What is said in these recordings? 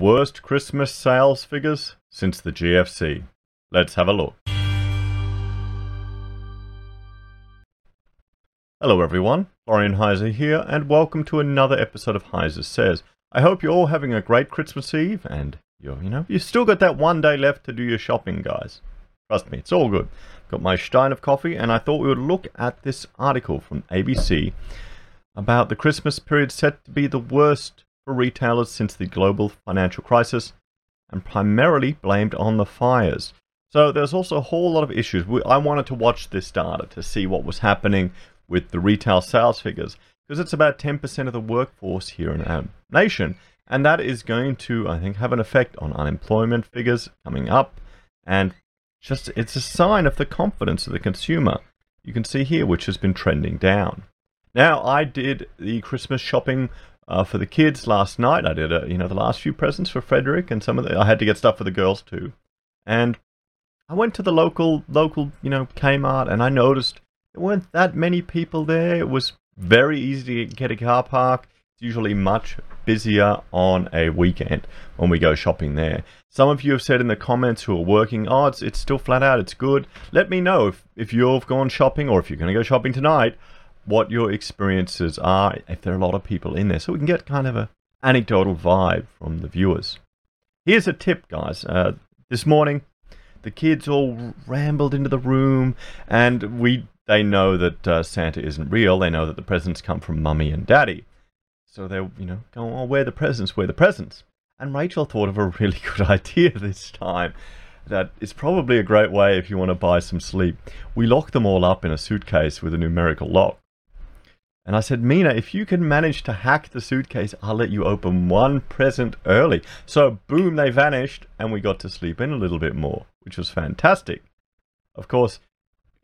worst Christmas sales figures since the GFC. Let's have a look. Hello, everyone. Florian Heiser here, and welcome to another episode of Heiser Says. I hope you're all having a great Christmas Eve, and you're, you know, you've still got that one day left to do your shopping, guys. Trust me, it's all good. Got my stein of coffee, and I thought we would look at this article from ABC about the Christmas period set to be the worst for retailers since the global financial crisis, and primarily blamed on the fires. So there's also a whole lot of issues. I wanted to watch this data to see what was happening with the retail sales figures because it's about 10% of the workforce here in our nation. And that is going to, I think, have an effect on unemployment figures coming up and just it's a sign of the confidence of the consumer. You can see here, which has been trending down. Now, I did the Christmas shopping uh, for the kids last night. I did, a, you know, the last few presents for Frederick and some of the. I had to get stuff for the girls too, and I went to the local, local, you know, Kmart, and I noticed there weren't that many people there. It was very easy to get a car park. It's usually much busier on a weekend when we go shopping there. Some of you have said in the comments who are working, oh, it's, it's still flat out, it's good. Let me know if, if you've gone shopping or if you're going to go shopping tonight, what your experiences are, if there are a lot of people in there, so we can get kind of a anecdotal vibe from the viewers. Here's a tip, guys. Uh, this morning, the kids all rambled into the room, and we they know that uh, Santa isn't real. They know that the presents come from mummy and daddy. So they'll, you know, go, oh, where the presents? Where the presents? And Rachel thought of a really good idea this time. That is probably a great way if you want to buy some sleep. We lock them all up in a suitcase with a numerical lock. And I said, Mina, if you can manage to hack the suitcase, I'll let you open one present early. So, boom, they vanished, and we got to sleep in a little bit more, which was fantastic. Of course,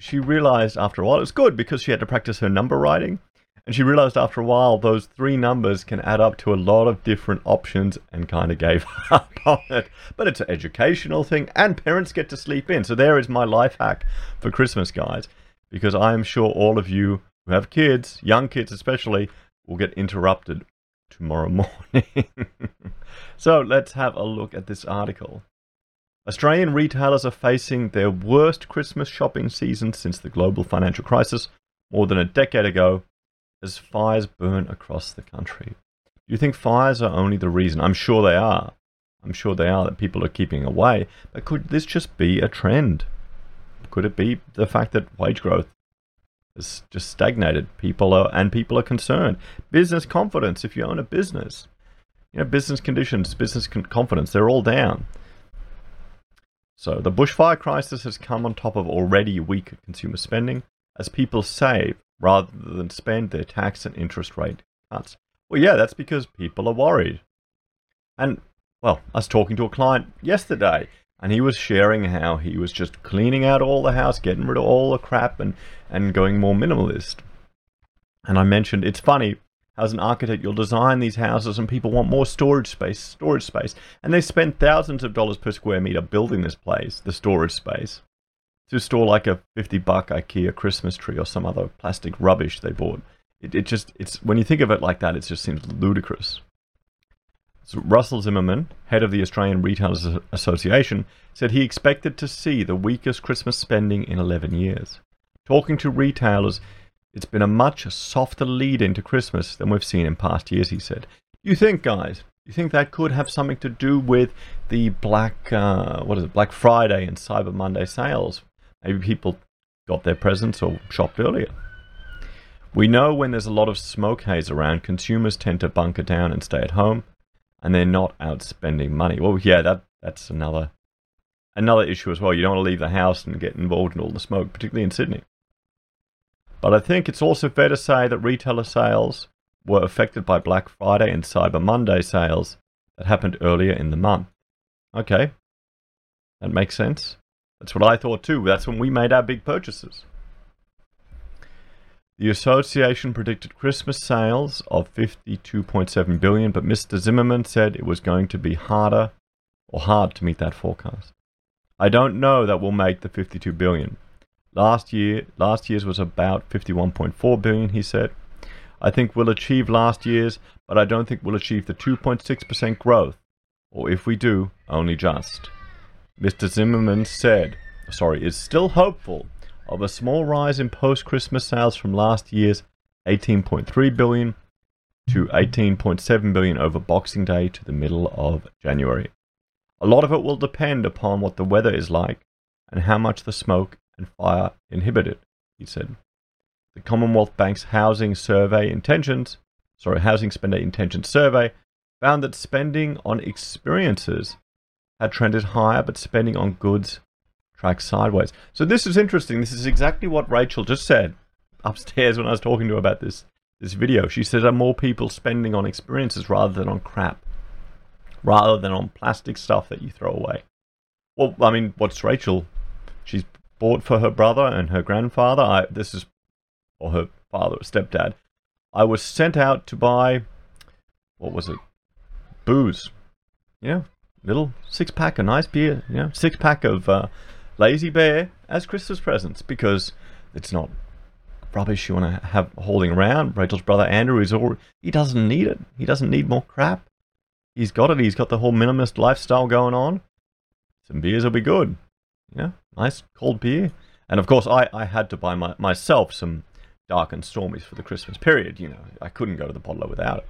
she realized after a while it was good because she had to practice her number writing. And she realized after a while those three numbers can add up to a lot of different options and kind of gave up on it. But it's an educational thing and parents get to sleep in. So there is my life hack for Christmas, guys, because I am sure all of you who have kids, young kids especially, will get interrupted tomorrow morning. so let's have a look at this article. Australian retailers are facing their worst Christmas shopping season since the global financial crisis more than a decade ago as fires burn across the country. Do you think fires are only the reason? I'm sure they are. I'm sure they are that people are keeping away. But could this just be a trend? Could it be the fact that wage growth has just stagnated? People are and people are concerned. Business confidence. If you own a business, you know business conditions, business con- confidence, they're all down. So the bushfire crisis has come on top of already weak consumer spending as people save rather than spend their tax and interest rate cuts. Well, yeah, that's because people are worried. And, well, I was talking to a client yesterday, and he was sharing how he was just cleaning out all the house, getting rid of all the crap, and, and going more minimalist. And I mentioned it's funny, as an architect, you'll design these houses and people want more storage space, storage space. And they spend thousands of dollars per square meter building this place, the storage space to store like a 50 buck IKEA Christmas tree or some other plastic rubbish they bought. It, it just, it's, when you think of it like that, it just seems ludicrous. Russell Zimmerman, head of the Australian Retailers Association, said he expected to see the weakest Christmas spending in 11 years. Talking to retailers, it's been a much softer lead into Christmas than we've seen in past years, he said. You think, guys, you think that could have something to do with the Black, uh, what is it, Black Friday and Cyber Monday sales Maybe people got their presents or shopped earlier. We know when there's a lot of smoke haze around, consumers tend to bunker down and stay at home, and they're not out spending money. Well, yeah, that that's another another issue as well. You don't want to leave the house and get involved in all the smoke, particularly in Sydney. But I think it's also fair to say that retailer sales were affected by Black Friday and Cyber Monday sales that happened earlier in the month. Okay, that makes sense. That's what I thought too. That's when we made our big purchases. The association predicted Christmas sales of 52.7 billion, but Mr. Zimmerman said it was going to be harder or hard to meet that forecast. I don't know that we'll make the 52 billion. Last year, last year's was about 51.4 billion, he said. I think we'll achieve last year's, but I don't think we'll achieve the 2.6% growth or if we do, only just. Mr. Zimmerman said, sorry, is still hopeful of a small rise in post-Christmas sales from last year's 18.3 billion to 18.7 billion over Boxing Day to the middle of January. A lot of it will depend upon what the weather is like and how much the smoke and fire inhibit it, he said. The Commonwealth Bank's housing survey intentions, sorry, housing spender intentions survey found that spending on experiences had trended higher, but spending on goods tracked sideways. So this is interesting. This is exactly what Rachel just said upstairs when I was talking to her about this this video. She said, "Are more people spending on experiences rather than on crap, rather than on plastic stuff that you throw away?" Well, I mean, what's Rachel? She's bought for her brother and her grandfather. I, this is, or her father stepdad. I was sent out to buy, what was it? Booze. Yeah, little six pack of nice beer. You know, six pack of uh, Lazy Bear as Christmas presents because it's not rubbish you want to have holding around. Rachel's brother Andrew is all he doesn't need it. He doesn't need more crap. He's got it. He's got the whole minimalist lifestyle going on. Some beers will be good. Yeah, nice cold beer. And of course, I, I had to buy my, myself some dark and stormies for the Christmas period. You know, I couldn't go to the bottler without it.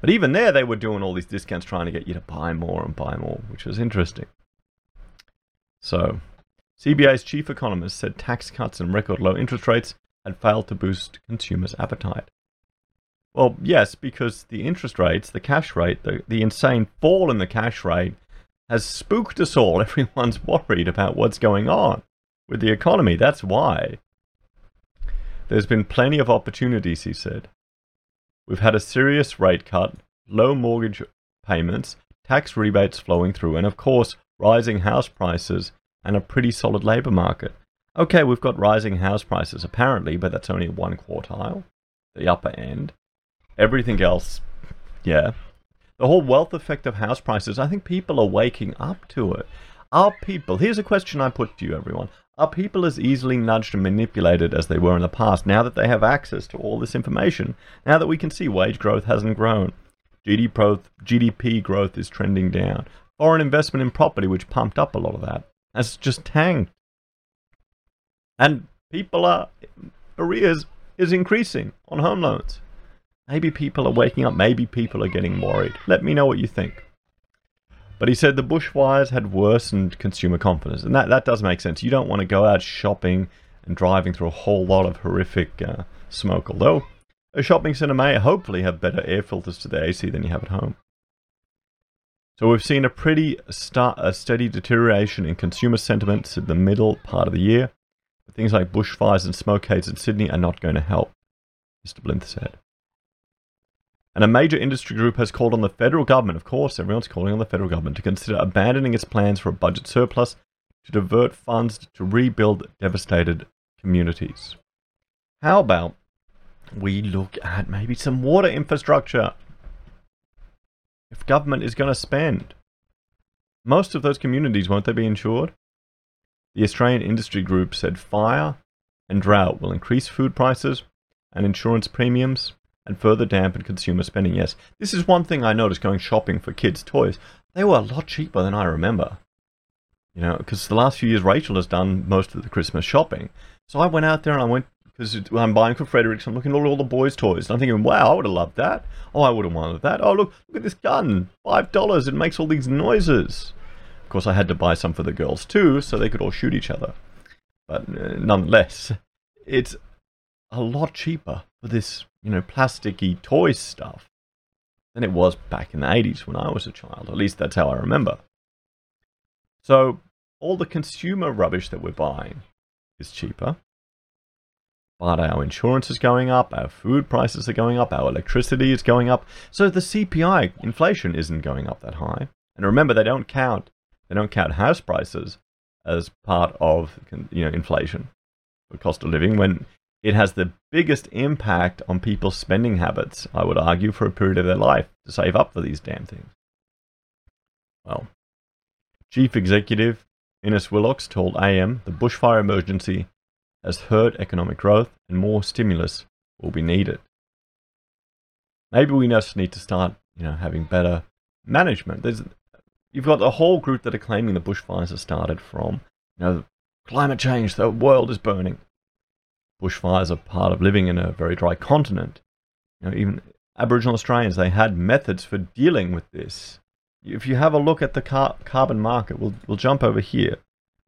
But even there, they were doing all these discounts trying to get you to buy more and buy more, which was interesting. So, CBA's chief economist said tax cuts and record low interest rates had failed to boost consumers' appetite. Well, yes, because the interest rates, the cash rate, the, the insane fall in the cash rate has spooked us all. Everyone's worried about what's going on with the economy. That's why. There's been plenty of opportunities, he said. We've had a serious rate cut, low mortgage payments, tax rebates flowing through, and of course, rising house prices and a pretty solid labour market. Okay, we've got rising house prices apparently, but that's only one quartile, the upper end. Everything else, yeah. The whole wealth effect of house prices, I think people are waking up to it. Are people, here's a question I put to you, everyone. Are people as easily nudged and manipulated as they were in the past now that they have access to all this information? Now that we can see wage growth hasn't grown, GDP growth is trending down, foreign investment in property, which pumped up a lot of that, has just tanked. And people are, arrears is increasing on home loans. Maybe people are waking up, maybe people are getting worried. Let me know what you think. But he said the bushfires had worsened consumer confidence, and that, that does make sense. You don't want to go out shopping and driving through a whole lot of horrific uh, smoke, although a shopping centre may hopefully have better air filters to the AC than you have at home. So we've seen a pretty start, a steady deterioration in consumer sentiments in the middle part of the year. But things like bushfires and smoke haze in Sydney are not going to help, Mr. Blythe said. And a major industry group has called on the federal government, of course, everyone's calling on the federal government, to consider abandoning its plans for a budget surplus to divert funds to rebuild devastated communities. How about we look at maybe some water infrastructure? If government is going to spend, most of those communities, won't they be insured? The Australian Industry Group said fire and drought will increase food prices and insurance premiums and further dampen consumer spending. Yes, this is one thing I noticed going shopping for kids' toys. They were a lot cheaper than I remember. You know, because the last few years Rachel has done most of the Christmas shopping. So I went out there and I went because I'm buying for Fredericks. I'm looking at all the boys' toys. And I'm thinking, wow, I would have loved that. Oh, I would have wanted that. Oh, look, look at this gun, five dollars. It makes all these noises. Of course, I had to buy some for the girls too, so they could all shoot each other. But uh, nonetheless, it's a lot cheaper for this you know, plasticky toy stuff than it was back in the 80s when I was a child. At least that's how I remember. So, all the consumer rubbish that we're buying is cheaper. But our insurance is going up, our food prices are going up, our electricity is going up. So the CPI inflation isn't going up that high. And remember, they don't count they don't count house prices as part of you know inflation, the cost of living. When it has the biggest impact on people's spending habits, I would argue, for a period of their life to save up for these damn things. Well, Chief Executive Innes Willox told AM the bushfire emergency has hurt economic growth and more stimulus will be needed. Maybe we just need to start, you know, having better management. There's you've got the whole group that are claiming the bushfires have started from, you know, climate change, the world is burning. Bushfires are part of living in a very dry continent. You know, even Aboriginal Australians, they had methods for dealing with this. If you have a look at the car- carbon market, we'll, we'll jump over here.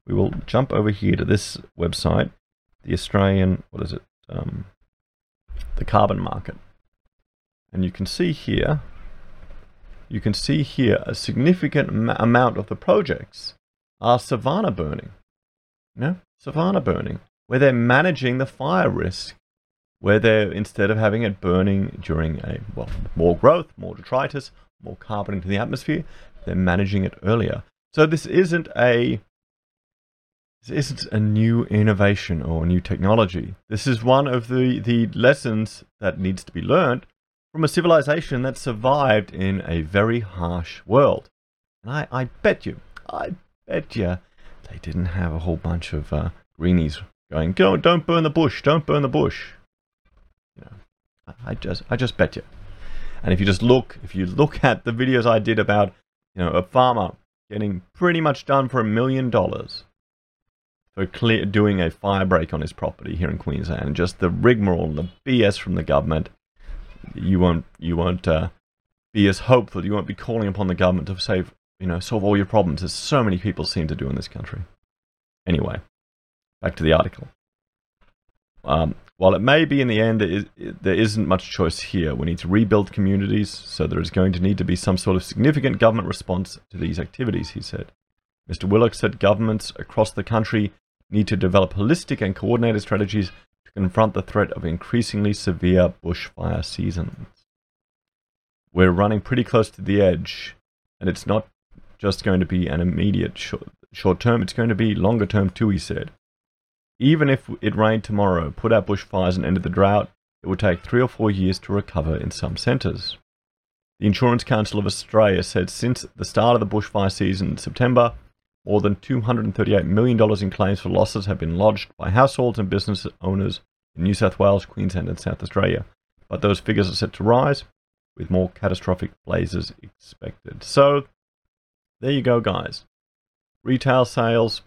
We will jump over here to this website, the Australian, what is it? Um, the carbon market. And you can see here, you can see here a significant amount of the projects are savanna burning. You know, savanna burning, where they're managing the fire risk, where they're instead of having it burning during a well more growth, more detritus, more carbon into the atmosphere, they're managing it earlier. So this isn't a this isn't a new innovation or new technology. This is one of the, the lessons that needs to be learned from a civilization that survived in a very harsh world. And I, I bet you, I bet you, they didn't have a whole bunch of uh, greenies going, don't, don't burn the bush, don't burn the bush. You know, I, I just, I just bet you. And if you just look, if you look at the videos I did about, you know, a farmer getting pretty much done for a million dollars for clear, doing a fire break on his property here in Queensland. Just the rigmarole and the BS from the government. You won't you won't uh, be as hopeful. You won't be calling upon the government to save you know solve all your problems, as so many people seem to do in this country. Anyway, back to the article. Um, while it may be in the end, is, there isn't much choice here. We need to rebuild communities, so there is going to need to be some sort of significant government response to these activities, he said. Mr. Willox said governments across the country need to develop holistic and coordinated strategies to confront the threat of increasingly severe bushfire seasons. We're running pretty close to the edge, and it's not just going to be an immediate short, short term, it's going to be longer term too, he said. Even if it rained tomorrow, put out bushfires and ended the drought, it would take three or four years to recover in some centres. The Insurance Council of Australia said since the start of the bushfire season in September, more than $238 million in claims for losses have been lodged by households and business owners in New South Wales, Queensland, and South Australia. But those figures are set to rise, with more catastrophic blazes expected. So, there you go, guys. Retail sales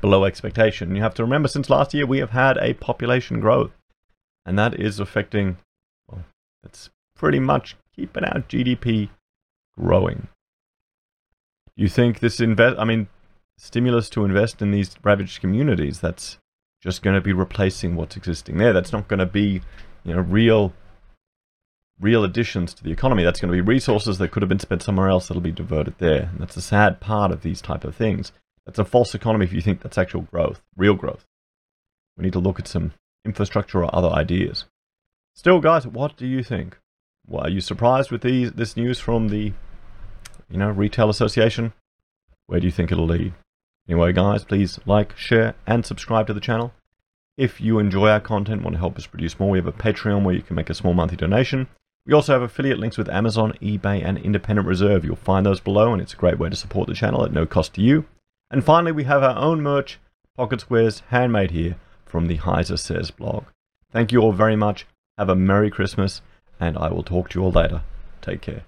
below expectation. You have to remember, since last year, we have had a population growth, and that is affecting, well, it's pretty much keeping our GDP growing. You think this invest? I mean, stimulus to invest in these ravaged communities. That's just going to be replacing what's existing there. That's not going to be, you know, real, real additions to the economy. That's going to be resources that could have been spent somewhere else that'll be diverted there. And that's a sad part of these type of things. That's a false economy if you think that's actual growth, real growth. We need to look at some infrastructure or other ideas. Still, guys, what do you think? Well, are you surprised with these this news from the you know, retail association. Where do you think it'll lead? Anyway, guys, please like, share, and subscribe to the channel. If you enjoy our content, want to help us produce more, we have a Patreon where you can make a small monthly donation. We also have affiliate links with Amazon, eBay, and Independent Reserve. You'll find those below, and it's a great way to support the channel at no cost to you. And finally, we have our own merch, Pocket Squares, handmade here from the Heiser Says blog. Thank you all very much. Have a Merry Christmas, and I will talk to you all later. Take care.